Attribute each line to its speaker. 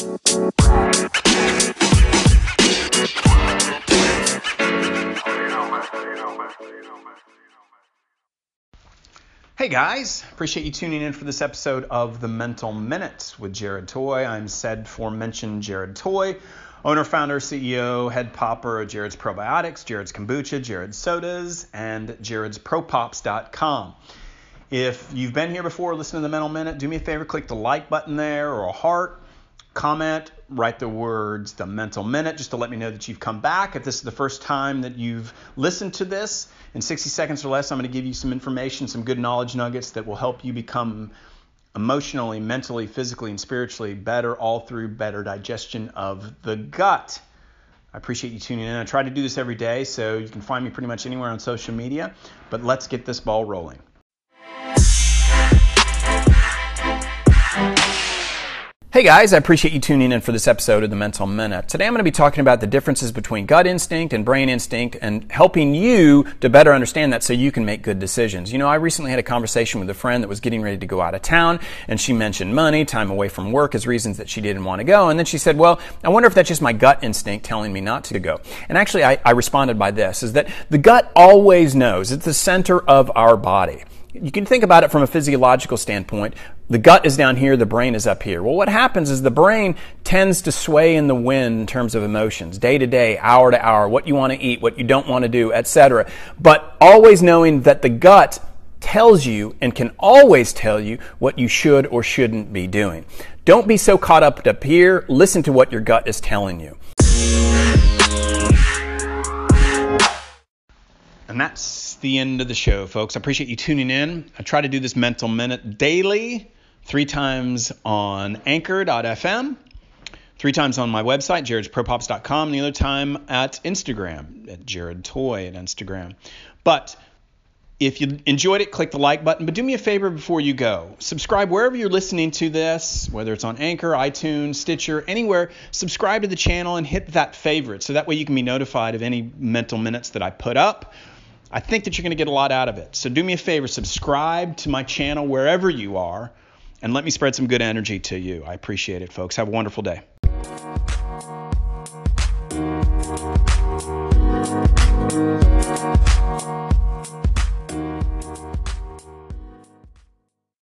Speaker 1: Hey guys, appreciate you tuning in for this episode of the Mental Minute with Jared Toy. I'm said forementioned Jared Toy, owner, founder, CEO, head popper of Jared's Probiotics, Jared's Kombucha, Jared's Sodas, and Jared's Propops.com. If you've been here before, listen to the Mental Minute, do me a favor, click the like button there or a heart, comment, write the words the Mental Minute just to let me know that you've come back. If this is the first time that you've listened to this, in 60 seconds or less, I'm going to give you some information, some good knowledge nuggets that will help you become emotionally, mentally, physically, and spiritually better, all through better digestion of the gut. I appreciate you tuning in. I try to do this every day, so you can find me pretty much anywhere on social media. But let's get this ball rolling. Hey guys, I appreciate you tuning in for this episode of the Mental Minute. Today I'm going to be talking about the differences between gut instinct and brain instinct and helping you to better understand that so you can make good decisions. You know, I recently had a conversation with a friend that was getting ready to go out of town and she mentioned money, time away from work as reasons that she didn't want to go. And then she said, well, I wonder if that's just my gut instinct telling me not to go. And actually I, I responded by this, is that the gut always knows. It's the center of our body. You can think about it from a physiological standpoint. The gut is down here, the brain is up here. Well, what happens is the brain tends to sway in the wind in terms of emotions, day to day, hour to hour, what you want to eat, what you don't want to do, etc. But always knowing that the gut tells you and can always tell you what you should or shouldn't be doing. Don't be so caught up up here. Listen to what your gut is telling you. And that's the end of the show, folks. I appreciate you tuning in. I try to do this mental minute daily, three times on anchor.fm, three times on my website, jaredspropops.com, and the other time at Instagram, at Jared Toy at Instagram. But if you enjoyed it, click the like button. But do me a favor before you go. Subscribe wherever you're listening to this, whether it's on Anchor, iTunes, Stitcher, anywhere. Subscribe to the channel and hit that favorite so that way you can be notified of any mental minutes that I put up I think that you're going to get a lot out of it. So do me a favor, subscribe to my channel wherever you are, and let me spread some good energy to you. I appreciate it, folks. Have a wonderful day.